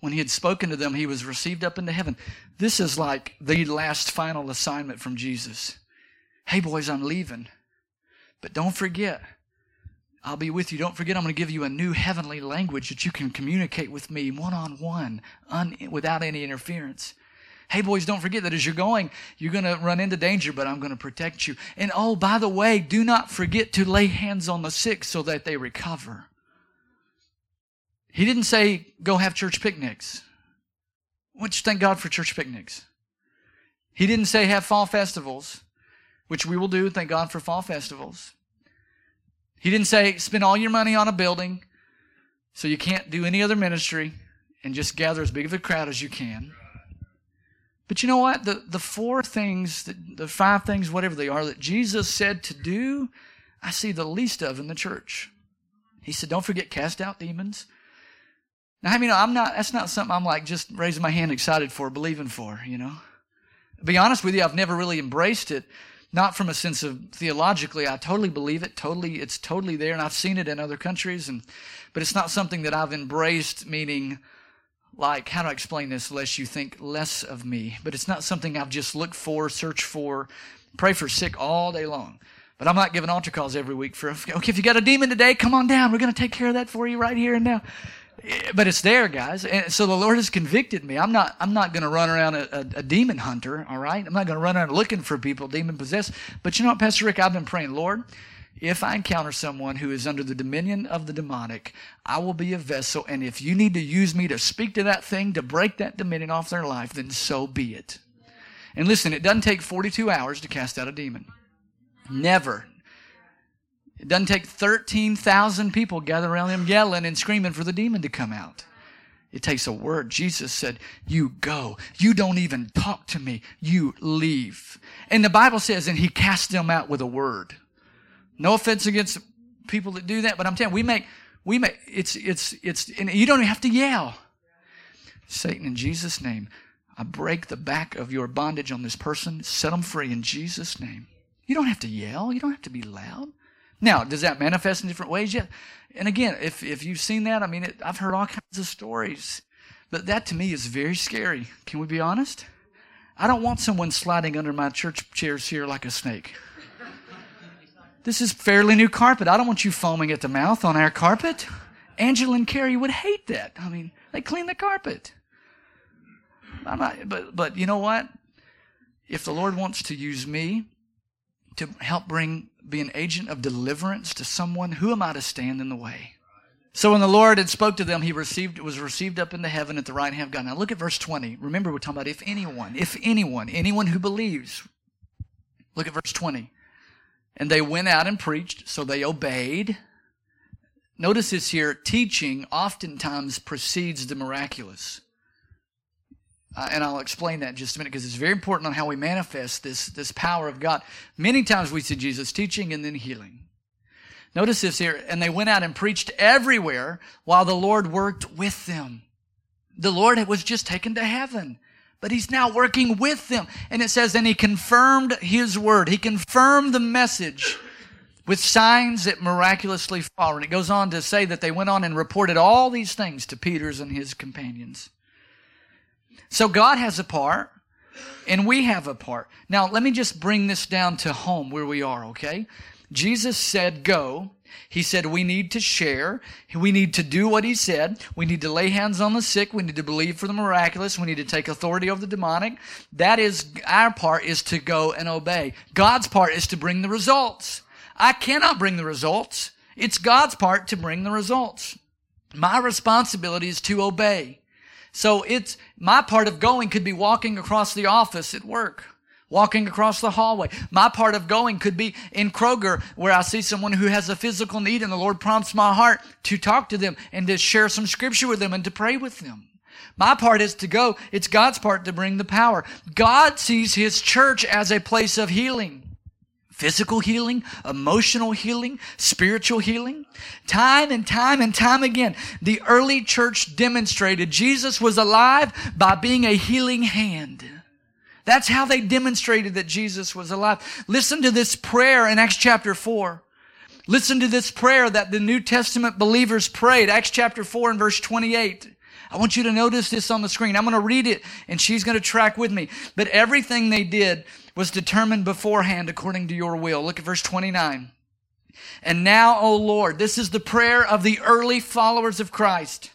when he had spoken to them, he was received up into heaven. This is like the last final assignment from Jesus. Hey, boys, I'm leaving. But don't forget, I'll be with you. Don't forget, I'm going to give you a new heavenly language that you can communicate with me one on one without any interference. Hey, boys, don't forget that as you're going, you're going to run into danger, but I'm going to protect you. And oh, by the way, do not forget to lay hands on the sick so that they recover. He didn't say, go have church picnics. Which thank God for church picnics. He didn't say have fall festivals which we will do. Thank God for fall festivals. He didn't say spend all your money on a building so you can't do any other ministry and just gather as big of a crowd as you can. But you know what? The, the four things, the, the five things, whatever they are, that Jesus said to do, I see the least of in the church. He said, don't forget, cast out demons. Now, I mean, I'm not, that's not something I'm like just raising my hand excited for, believing for, you know. To be honest with you, I've never really embraced it not from a sense of theologically i totally believe it totally it's totally there and i've seen it in other countries and but it's not something that i've embraced meaning like how do i explain this lest you think less of me? But it's not something i've just looked for searched for pray for sick all day long. But i'm not giving altar calls every week for okay if you got a demon today come on down. We're going to take care of that for you right here and now but it's there, guys. And so the Lord has convicted me. I'm not, I'm not going to run around a, a, a, demon hunter, all right? I'm not going to run around looking for people demon possessed. But you know what, Pastor Rick? I've been praying, Lord, if I encounter someone who is under the dominion of the demonic, I will be a vessel. And if you need to use me to speak to that thing, to break that dominion off their life, then so be it. And listen, it doesn't take 42 hours to cast out a demon. Never, it doesn't take 13,000 people gathering around him yelling and screaming for the demon to come out. It takes a word. Jesus said, You go. You don't even talk to me. You leave. And the Bible says, and he cast them out with a word. No offense against people that do that, but I'm telling you, we make, we make, it's, it's, it's, and you don't even have to yell. Satan, in Jesus' name, I break the back of your bondage on this person. Set them free in Jesus' name. You don't have to yell. You don't have to be loud. Now, does that manifest in different ways? Yeah. And again, if, if you've seen that, I mean, it, I've heard all kinds of stories. But that to me is very scary. Can we be honest? I don't want someone sliding under my church chairs here like a snake. This is fairly new carpet. I don't want you foaming at the mouth on our carpet. Angela and Carrie would hate that. I mean, they clean the carpet. I'm not, but, but you know what? If the Lord wants to use me to help bring, be an agent of deliverance to someone, who am I to stand in the way? So when the Lord had spoke to them, he received, was received up into heaven at the right hand of God. Now look at verse 20. Remember, we're talking about if anyone, if anyone, anyone who believes. Look at verse 20. And they went out and preached, so they obeyed. Notice this here teaching oftentimes precedes the miraculous. Uh, and I'll explain that in just a minute because it's very important on how we manifest this, this power of God. Many times we see Jesus teaching and then healing. Notice this here. And they went out and preached everywhere while the Lord worked with them. The Lord was just taken to heaven, but he's now working with them. And it says, and he confirmed his word. He confirmed the message with signs that miraculously followed. And it goes on to say that they went on and reported all these things to Peter's and his companions. So God has a part, and we have a part. Now, let me just bring this down to home where we are, okay? Jesus said, Go. He said, We need to share. We need to do what He said. We need to lay hands on the sick. We need to believe for the miraculous. We need to take authority over the demonic. That is, our part is to go and obey. God's part is to bring the results. I cannot bring the results. It's God's part to bring the results. My responsibility is to obey. So it's my part of going could be walking across the office at work, walking across the hallway. My part of going could be in Kroger where I see someone who has a physical need and the Lord prompts my heart to talk to them and to share some scripture with them and to pray with them. My part is to go. It's God's part to bring the power. God sees his church as a place of healing physical healing, emotional healing, spiritual healing. Time and time and time again, the early church demonstrated Jesus was alive by being a healing hand. That's how they demonstrated that Jesus was alive. Listen to this prayer in Acts chapter 4. Listen to this prayer that the New Testament believers prayed, Acts chapter 4 and verse 28. I want you to notice this on the screen. I'm going to read it and she's going to track with me. But everything they did was determined beforehand according to your will. Look at verse 29. And now, O Lord, this is the prayer of the early followers of Christ.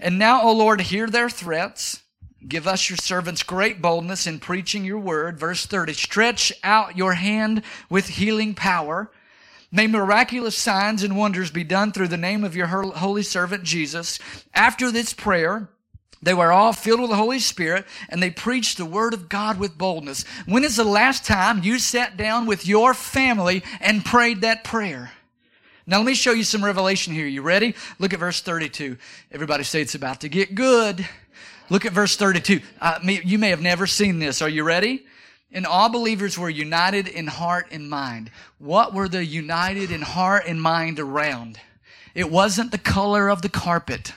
And now, O Lord, hear their threats. Give us your servants great boldness in preaching your word. Verse 30. Stretch out your hand with healing power. May miraculous signs and wonders be done through the name of your holy servant Jesus. After this prayer, they were all filled with the Holy Spirit and they preached the Word of God with boldness. When is the last time you sat down with your family and prayed that prayer? Now let me show you some revelation here. You ready? Look at verse 32. Everybody say it's about to get good. Look at verse 32. Uh, you may have never seen this. Are you ready? And all believers were united in heart and mind. What were they united in heart and mind around? It wasn't the color of the carpet.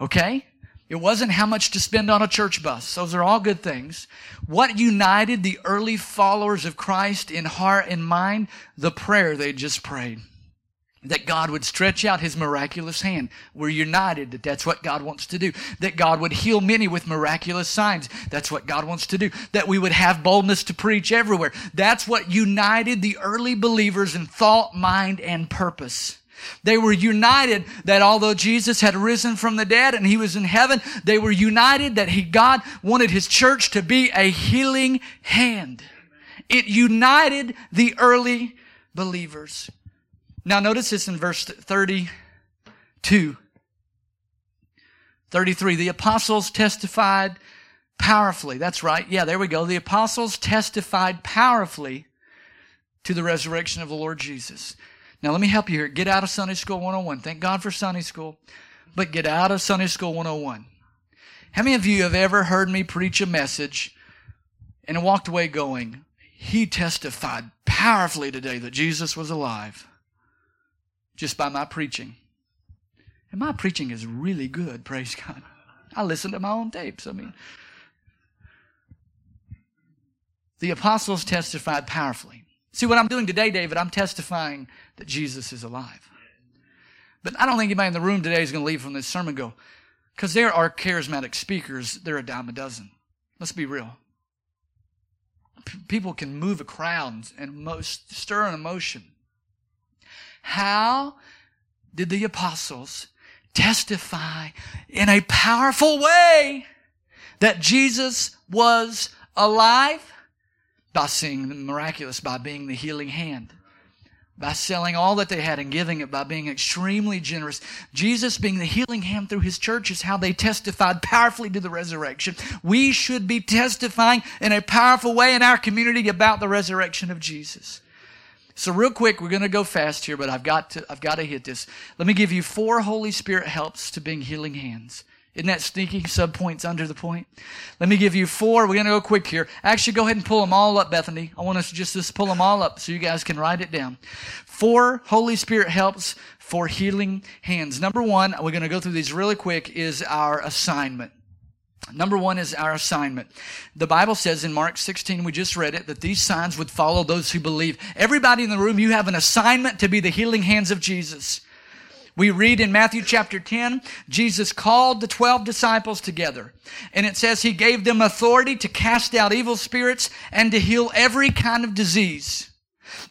Okay? It wasn't how much to spend on a church bus. Those are all good things. What united the early followers of Christ in heart and mind? The prayer they just prayed. That God would stretch out his miraculous hand. We're united that that's what God wants to do. That God would heal many with miraculous signs. That's what God wants to do. That we would have boldness to preach everywhere. That's what united the early believers in thought, mind, and purpose. They were united that although Jesus had risen from the dead and he was in heaven, they were united that he, God wanted his church to be a healing hand. It united the early believers. Now notice this in verse 32. 33. The apostles testified powerfully. That's right. Yeah, there we go. The apostles testified powerfully to the resurrection of the Lord Jesus. Now, let me help you here. Get out of Sunday School 101. Thank God for Sunday School, but get out of Sunday School 101. How many of you have ever heard me preach a message and walked away going, He testified powerfully today that Jesus was alive just by my preaching? And my preaching is really good, praise God. I listen to my own tapes. I mean, the apostles testified powerfully. See, what I'm doing today, David, I'm testifying that Jesus is alive. But I don't think anybody in the room today is going to leave from this sermon go, because there are charismatic speakers, they're a dime a dozen. Let's be real. P- people can move a crowd and most stir an emotion. How did the apostles testify in a powerful way that Jesus was alive? By seeing the miraculous, by being the healing hand by selling all that they had and giving it by being extremely generous. Jesus being the healing hand through his church is how they testified powerfully to the resurrection. We should be testifying in a powerful way in our community about the resurrection of Jesus. So real quick, we're going to go fast here, but I've got to, I've got to hit this. Let me give you four Holy Spirit helps to being healing hands. Isn't that sneaky? Subpoints under the point. Let me give you four. We're going to go quick here. Actually, go ahead and pull them all up, Bethany. I want us to just, just pull them all up so you guys can write it down. Four Holy Spirit helps for healing hands. Number one, we're going to go through these really quick, is our assignment. Number one is our assignment. The Bible says in Mark 16, we just read it, that these signs would follow those who believe. Everybody in the room, you have an assignment to be the healing hands of Jesus. We read in Matthew chapter 10, Jesus called the 12 disciples together. And it says he gave them authority to cast out evil spirits and to heal every kind of disease.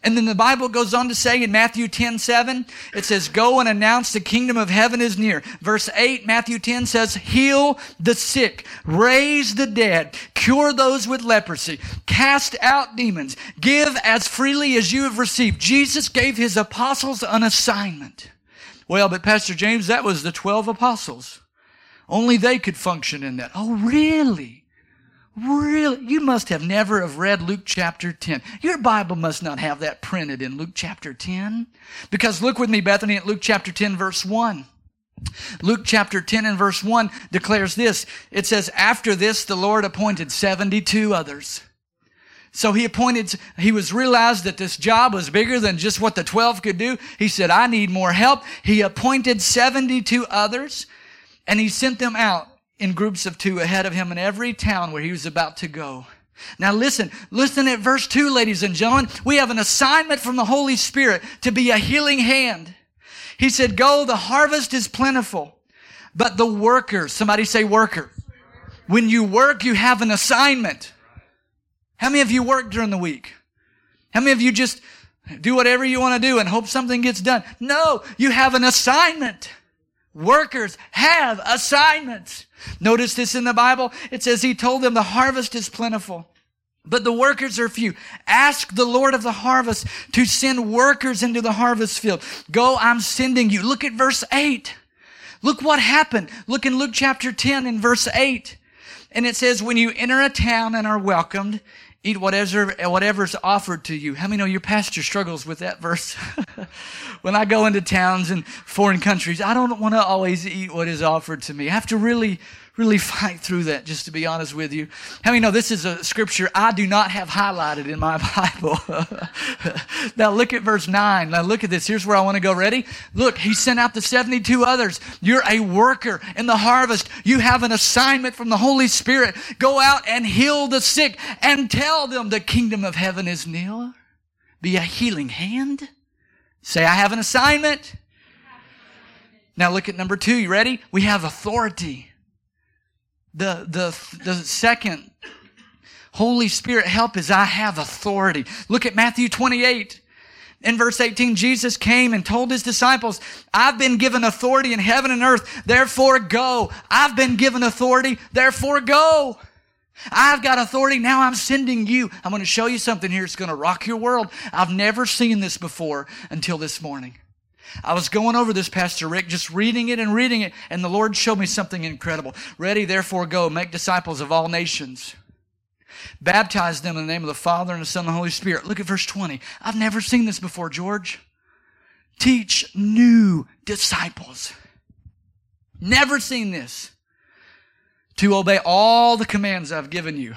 And then the Bible goes on to say in Matthew 10, 7, it says, Go and announce the kingdom of heaven is near. Verse 8, Matthew 10 says, Heal the sick, raise the dead, cure those with leprosy, cast out demons, give as freely as you have received. Jesus gave his apostles an assignment. Well, but Pastor James, that was the 12 apostles. Only they could function in that. Oh, really? Really? You must have never have read Luke chapter 10. Your Bible must not have that printed in Luke chapter 10. Because look with me, Bethany, at Luke chapter 10 verse 1. Luke chapter 10 and verse 1 declares this. It says, After this, the Lord appointed 72 others so he appointed, he was realized that this job was bigger than just what the 12 could do. He said, I need more help. He appointed 72 others and he sent them out in groups of two ahead of him in every town where he was about to go. Now listen, listen at verse 2, ladies and gentlemen. We have an assignment from the Holy Spirit to be a healing hand. He said, go, the harvest is plentiful, but the workers, somebody say worker. When you work, you have an assignment. How many of you work during the week? How many of you just do whatever you want to do and hope something gets done? No, you have an assignment. Workers have assignments. Notice this in the Bible. It says he told them the harvest is plentiful, but the workers are few. Ask the Lord of the harvest to send workers into the harvest field. Go, I'm sending you. Look at verse 8. Look what happened. Look in Luke chapter 10 in verse 8. And it says, when you enter a town and are welcomed, Eat whatever, whatever's offered to you. How many know your pastor struggles with that verse? [LAUGHS] when I go into towns and foreign countries, I don't want to always eat what is offered to me. I have to really really [LAUGHS] fight through that, just to be honest with you. How many know this is a scripture I do not have highlighted in my [LAUGHS] Bible? [LAUGHS] now look at verse 9. Now look at this. Here's where I want to go. Ready? Look, he sent out the 72 others. You're a worker in the harvest. You have an assignment from the Holy Spirit. Go out and heal the sick and tell them the kingdom of heaven is near. Be a healing hand. Say, I have an assignment. Now look at number two. You ready? We have authority. The, the, the second Holy Spirit help is I have authority. Look at Matthew 28. In verse 18, Jesus came and told his disciples, I've been given authority in heaven and earth, therefore go. I've been given authority, therefore go. I've got authority, now I'm sending you. I'm going to show you something here. It's going to rock your world. I've never seen this before until this morning. I was going over this, Pastor Rick, just reading it and reading it, and the Lord showed me something incredible. Ready, therefore, go, make disciples of all nations. Baptize them in the name of the Father and the Son and the Holy Spirit. Look at verse 20. I've never seen this before, George. Teach new disciples. Never seen this. To obey all the commands I've given you.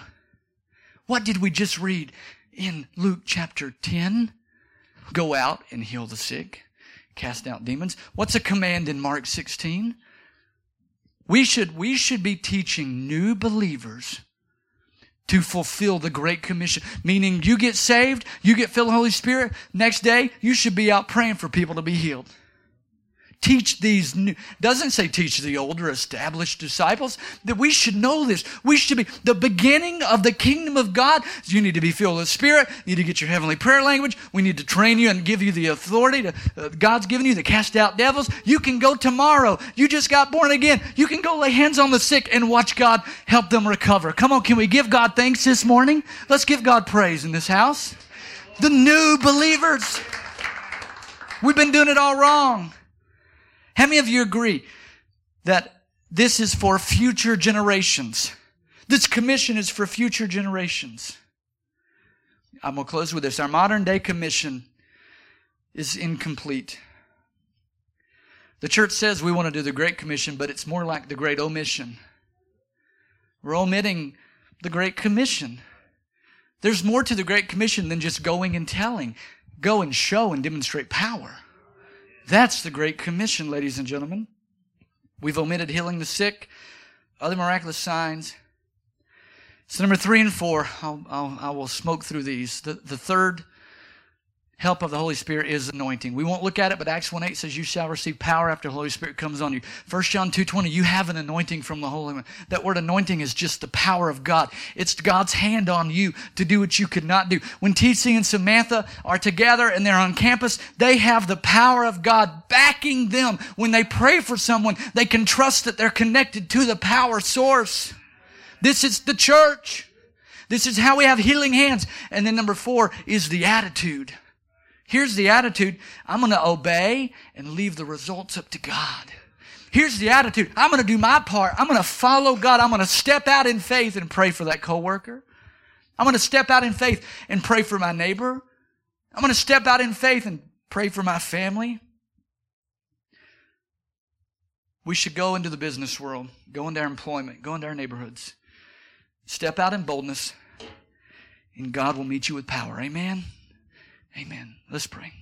What did we just read in Luke chapter 10? Go out and heal the sick cast out demons. What's a command in Mark 16? We should, we should be teaching new believers to fulfill the Great Commission. Meaning you get saved, you get filled with the Holy Spirit, next day you should be out praying for people to be healed. Teach these new, doesn't say teach the older established disciples that we should know this. We should be the beginning of the kingdom of God. You need to be filled with Spirit. You need to get your heavenly prayer language. We need to train you and give you the authority to, uh, God's given you to cast out devils. You can go tomorrow. You just got born again. You can go lay hands on the sick and watch God help them recover. Come on, can we give God thanks this morning? Let's give God praise in this house. The new believers. We've been doing it all wrong. How many of you agree that this is for future generations? This commission is for future generations. I'm going to close with this. Our modern day commission is incomplete. The church says we want to do the Great Commission, but it's more like the Great Omission. We're omitting the Great Commission. There's more to the Great Commission than just going and telling. Go and show and demonstrate power. That's the Great Commission, ladies and gentlemen. We've omitted healing the sick, other miraculous signs. So, number three and four, I'll, I'll I will smoke through these. The, the third help of the Holy Spirit is anointing. We won't look at it, but Acts 1 8 says, You shall receive power after the Holy Spirit comes on you. 1 John 2 20, you have an anointing from the Holy One. That word anointing is just the power of God. It's God's hand on you to do what you could not do. When TC and Samantha are together and they're on campus, they have the power of God backing them. When they pray for someone, they can trust that they're connected to the power source. This is the church. This is how we have healing hands. And then number four is the attitude. Here's the attitude I'm going to obey and leave the results up to God. Here's the attitude I'm going to do my part. I'm going to follow God. I'm going to step out in faith and pray for that coworker. I'm going to step out in faith and pray for my neighbor. I'm going to step out in faith and pray for my family. We should go into the business world, go into our employment, go into our neighborhoods. Step out in boldness, and God will meet you with power. Amen. Amen. Let's pray.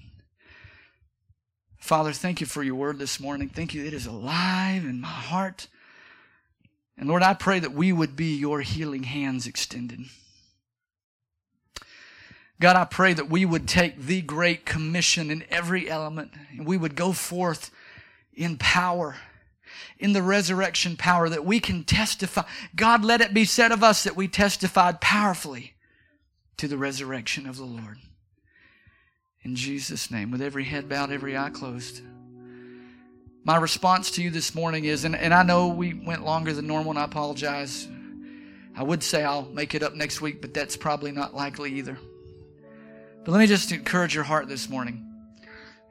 Father, thank you for your word this morning. Thank you. It is alive in my heart. And Lord, I pray that we would be your healing hands extended. God, I pray that we would take the great commission in every element and we would go forth in power, in the resurrection power that we can testify. God, let it be said of us that we testified powerfully to the resurrection of the Lord. In Jesus' name, with every head bowed, every eye closed. My response to you this morning is, and, and I know we went longer than normal, and I apologize. I would say I'll make it up next week, but that's probably not likely either. But let me just encourage your heart this morning.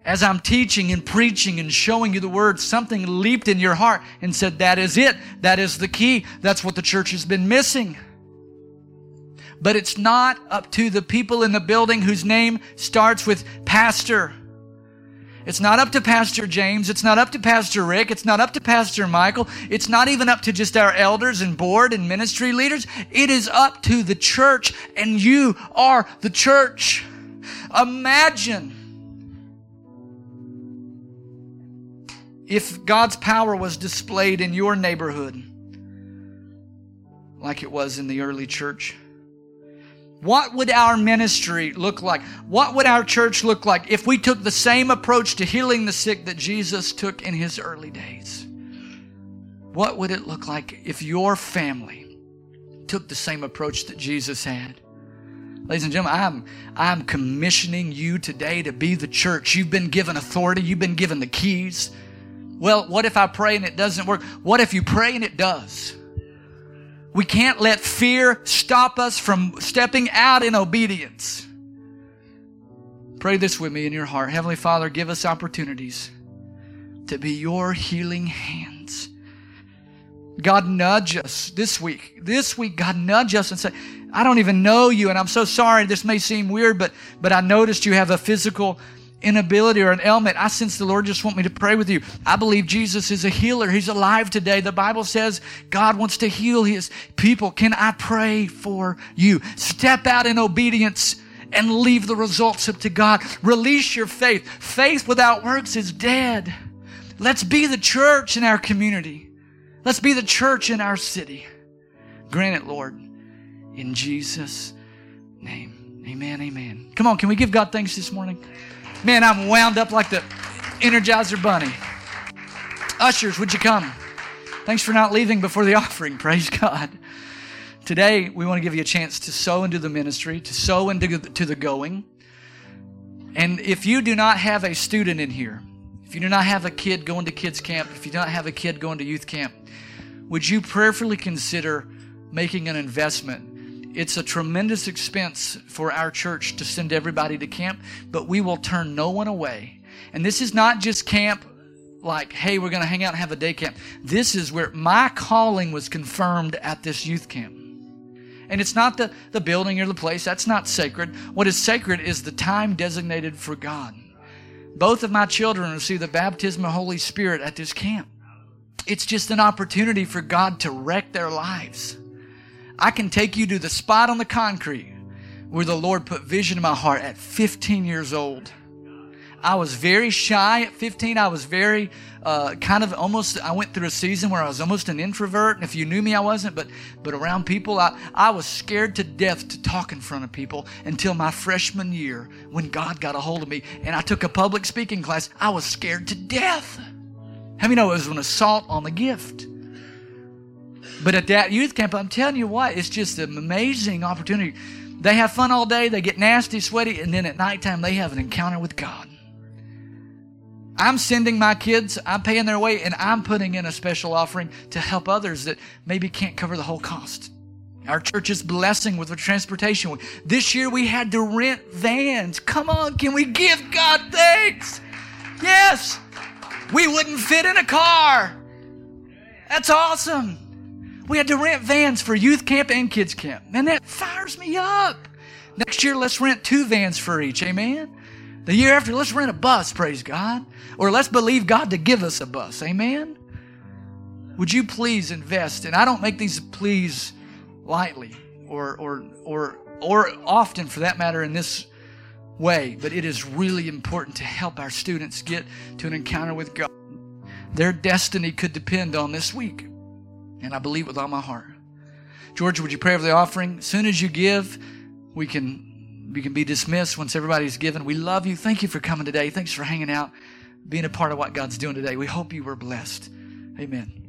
As I'm teaching and preaching and showing you the word, something leaped in your heart and said, That is it. That is the key. That's what the church has been missing. But it's not up to the people in the building whose name starts with pastor. It's not up to Pastor James. It's not up to Pastor Rick. It's not up to Pastor Michael. It's not even up to just our elders and board and ministry leaders. It is up to the church, and you are the church. Imagine if God's power was displayed in your neighborhood like it was in the early church. What would our ministry look like? What would our church look like if we took the same approach to healing the sick that Jesus took in his early days? What would it look like if your family took the same approach that Jesus had? Ladies and gentlemen, I'm, I'm commissioning you today to be the church. You've been given authority, you've been given the keys. Well, what if I pray and it doesn't work? What if you pray and it does? We can't let fear stop us from stepping out in obedience. Pray this with me in your heart. Heavenly Father, give us opportunities to be your healing hands. God, nudge us this week. This week, God, nudge us and say, I don't even know you, and I'm so sorry. This may seem weird, but, but I noticed you have a physical inability or an ailment, I sense the Lord just want me to pray with you. I believe Jesus is a healer. He's alive today. The Bible says God wants to heal his people. Can I pray for you? Step out in obedience and leave the results up to God. Release your faith. Faith without works is dead. Let's be the church in our community. Let's be the church in our city. Grant it, Lord. In Jesus' name. Amen. Amen. Come on, can we give God thanks this morning? Man, I'm wound up like the Energizer Bunny. Ushers, would you come? Thanks for not leaving before the [LAUGHS] offering. Praise God. Today, we want to give you a chance to sow into the ministry, to sow into to the going. And if you do not have a student in here, if you do not have a kid going to kids camp, if you do not have a kid going to youth camp, would you prayerfully consider making an investment? It's a tremendous expense for our church to send everybody to camp, but we will turn no one away. And this is not just camp like, hey, we're going to hang out and have a day camp. This is where my calling was confirmed at this youth camp. And it's not the, the building or the place, that's not sacred. What is sacred is the time designated for God. Both of my children receive the baptism of Holy Spirit at this camp. It's just an opportunity for God to wreck their lives. I can take you to the spot on the concrete where the Lord put vision in my heart at 15 years old. I was very shy at 15. I was very uh, kind of almost. I went through a season where I was almost an introvert, and if you knew me, I wasn't. But but around people, I I was scared to death to talk in front of people until my freshman year when God got a hold of me and I took a public speaking class. I was scared to death. How many know it was an assault on the gift? But at that youth camp, I'm telling you what, it's just an amazing opportunity. They have fun all day, they get nasty, sweaty, and then at nighttime they have an encounter with God. I'm sending my kids, I'm paying their way, and I'm putting in a special offering to help others that maybe can't cover the whole cost. Our church is blessing with the transportation. This year we had to rent vans. Come on, can we give God thanks? Yes, we wouldn't fit in a car. That's awesome. We had to rent vans for youth camp and kids camp. Man, that fires me up. Next year, let's rent two vans for each. Amen. The year after, let's rent a bus, praise God. Or let's believe God to give us a bus. Amen? Would you please invest? And I don't make these pleas lightly or, or, or, or often for that matter in this way, but it is really important to help our students get to an encounter with God. Their destiny could depend on this week. And I believe with all my heart. George, would you pray for the offering? As soon as you give, we can we can be dismissed once everybody's given. We love you. Thank you for coming today. Thanks for hanging out, being a part of what God's doing today. We hope you were blessed. Amen.